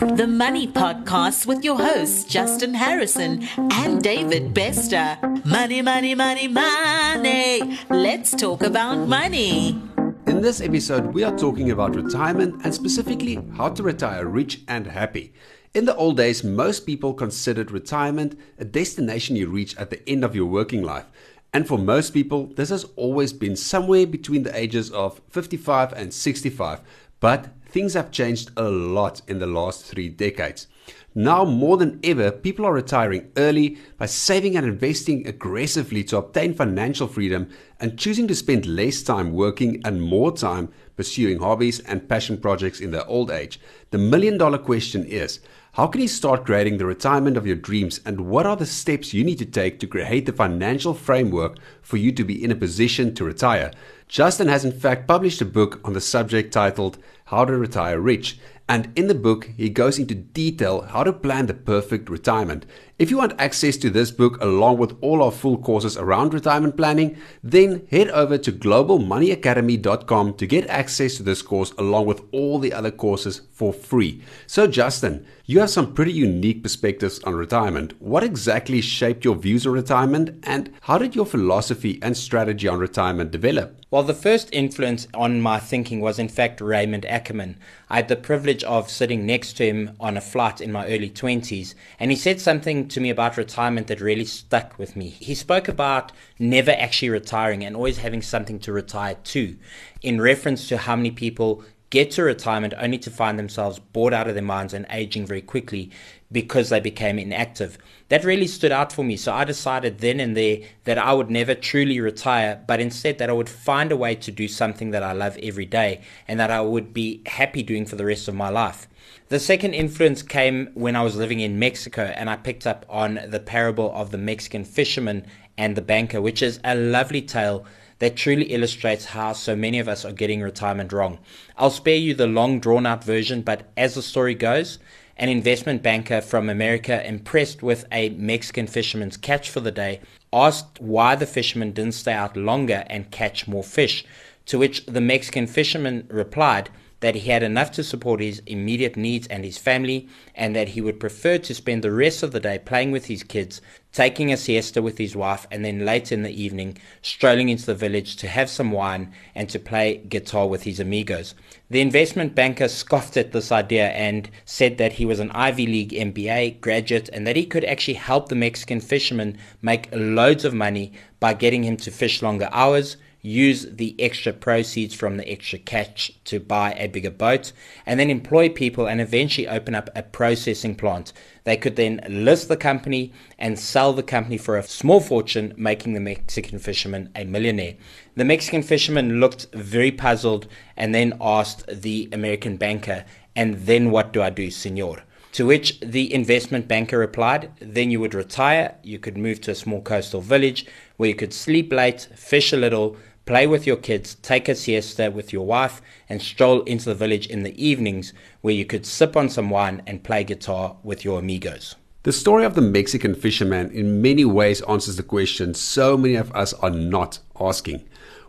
The Money Podcast with your hosts, Justin Harrison and David Bester. Money, money, money, money. Let's talk about money. In this episode, we are talking about retirement and specifically how to retire rich and happy. In the old days, most people considered retirement a destination you reach at the end of your working life. And for most people, this has always been somewhere between the ages of 55 and 65. But things have changed a lot in the last three decades. Now, more than ever, people are retiring early by saving and investing aggressively to obtain financial freedom and choosing to spend less time working and more time pursuing hobbies and passion projects in their old age. The million dollar question is how can you start creating the retirement of your dreams and what are the steps you need to take to create the financial framework for you to be in a position to retire? Justin has in fact published a book on the subject titled How to Retire Rich. And in the book, he goes into detail how to plan the perfect retirement. If you want access to this book along with all our full courses around retirement planning, then head over to globalmoneyacademy.com to get access to this course along with all the other courses for free. So, Justin, you have some pretty unique perspectives on retirement. What exactly shaped your views on retirement, and how did your philosophy and strategy on retirement develop? Well, the first influence on my thinking was, in fact, Raymond Ackerman. I had the privilege of sitting next to him on a flight in my early 20s, and he said something to me about retirement that really stuck with me. He spoke about never actually retiring and always having something to retire to, in reference to how many people get to retirement only to find themselves bored out of their minds and aging very quickly because they became inactive. That really stood out for me. So I decided then and there that I would never truly retire, but instead that I would find a way to do something that I love every day and that I would be happy doing for the rest of my life. The second influence came when I was living in Mexico and I picked up on the parable of the Mexican fisherman and the banker, which is a lovely tale that truly illustrates how so many of us are getting retirement wrong. I'll spare you the long drawn out version, but as the story goes, an investment banker from America, impressed with a Mexican fisherman's catch for the day, asked why the fisherman didn't stay out longer and catch more fish. To which the Mexican fisherman replied, that he had enough to support his immediate needs and his family, and that he would prefer to spend the rest of the day playing with his kids, taking a siesta with his wife, and then late in the evening strolling into the village to have some wine and to play guitar with his amigos. The investment banker scoffed at this idea and said that he was an Ivy League MBA graduate and that he could actually help the Mexican fisherman make loads of money by getting him to fish longer hours use the extra proceeds from the extra catch to buy a bigger boat, and then employ people and eventually open up a processing plant. They could then list the company and sell the company for a small fortune, making the Mexican fisherman a millionaire. The Mexican fisherman looked very puzzled and then asked the American banker, And then what do I do, senor? To which the investment banker replied, Then you would retire, you could move to a small coastal village where you could sleep late, fish a little, play with your kids, take a siesta with your wife, and stroll into the village in the evenings where you could sip on some wine and play guitar with your amigos. The story of the Mexican fisherman in many ways answers the question so many of us are not asking,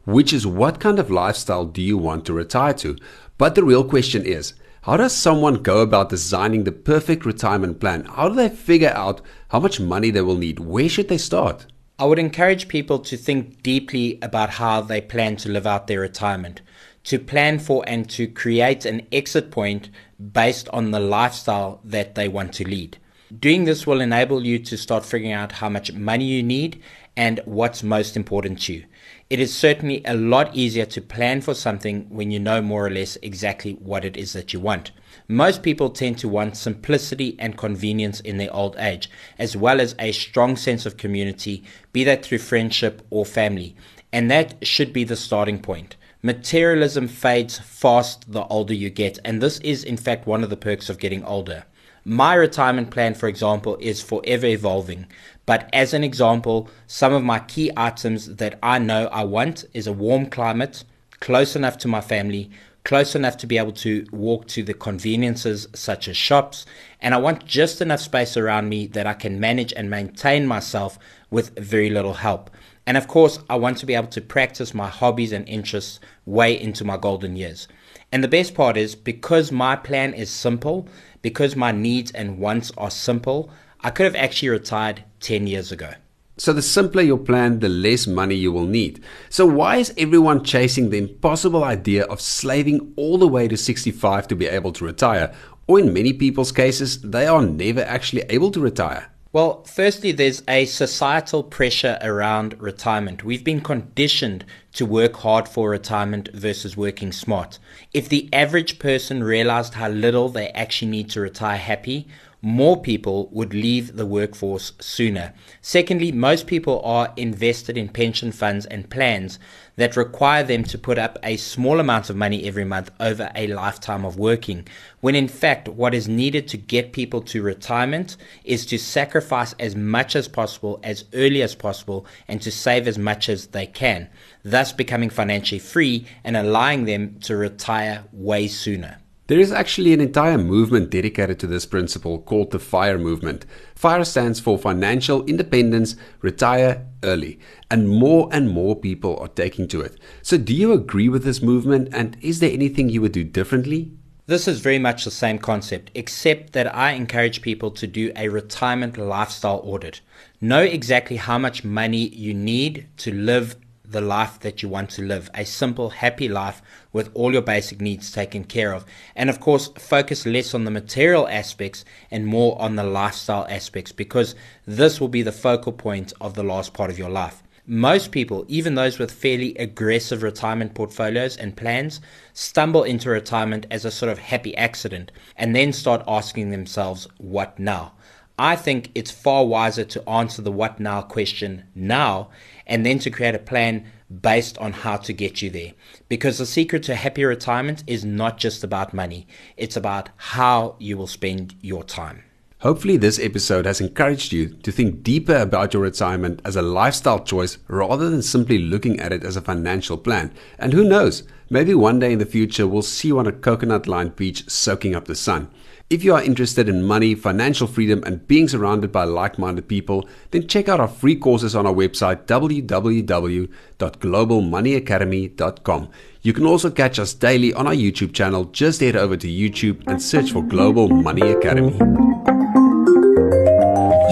which is what kind of lifestyle do you want to retire to? But the real question is, how does someone go about designing the perfect retirement plan? How do they figure out how much money they will need? Where should they start? I would encourage people to think deeply about how they plan to live out their retirement, to plan for and to create an exit point based on the lifestyle that they want to lead. Doing this will enable you to start figuring out how much money you need and what's most important to you. It is certainly a lot easier to plan for something when you know more or less exactly what it is that you want. Most people tend to want simplicity and convenience in their old age, as well as a strong sense of community, be that through friendship or family. And that should be the starting point. Materialism fades fast the older you get, and this is, in fact, one of the perks of getting older. My retirement plan, for example, is forever evolving. But as an example, some of my key items that I know I want is a warm climate, close enough to my family, close enough to be able to walk to the conveniences such as shops, and I want just enough space around me that I can manage and maintain myself with very little help. And of course, I want to be able to practice my hobbies and interests way into my golden years. And the best part is because my plan is simple, because my needs and wants are simple, I could have actually retired 10 years ago. So, the simpler your plan, the less money you will need. So, why is everyone chasing the impossible idea of slaving all the way to 65 to be able to retire? Or, in many people's cases, they are never actually able to retire. Well, firstly, there's a societal pressure around retirement. We've been conditioned to work hard for retirement versus working smart. If the average person realized how little they actually need to retire happy, more people would leave the workforce sooner. Secondly, most people are invested in pension funds and plans that require them to put up a small amount of money every month over a lifetime of working, when in fact, what is needed to get people to retirement is to sacrifice as much as possible as early as possible and to save as much as they can, thus becoming financially free and allowing them to retire way sooner. There is actually an entire movement dedicated to this principle called the FIRE movement. FIRE stands for Financial Independence Retire Early, and more and more people are taking to it. So, do you agree with this movement, and is there anything you would do differently? This is very much the same concept, except that I encourage people to do a retirement lifestyle audit. Know exactly how much money you need to live the life that you want to live a simple, happy life with all your basic needs taken care of. And of course, focus less on the material aspects and more on the lifestyle aspects because this will be the focal point of the last part of your life. Most people, even those with fairly aggressive retirement portfolios and plans, stumble into retirement as a sort of happy accident and then start asking themselves, what now? I think it's far wiser to answer the what now question now and then to create a plan based on how to get you there. Because the secret to happy retirement is not just about money, it's about how you will spend your time. Hopefully, this episode has encouraged you to think deeper about your retirement as a lifestyle choice rather than simply looking at it as a financial plan. And who knows, maybe one day in the future we'll see you on a coconut lined beach soaking up the sun. If you are interested in money, financial freedom, and being surrounded by like minded people, then check out our free courses on our website www.globalmoneyacademy.com. You can also catch us daily on our YouTube channel. Just head over to YouTube and search for Global Money Academy.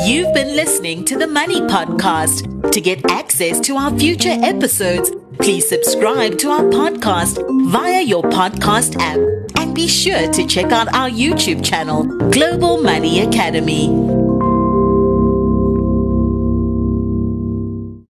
You've been listening to the Money Podcast. To get access to our future episodes, please subscribe to our podcast via your podcast app and be sure to check out our YouTube channel, Global Money Academy.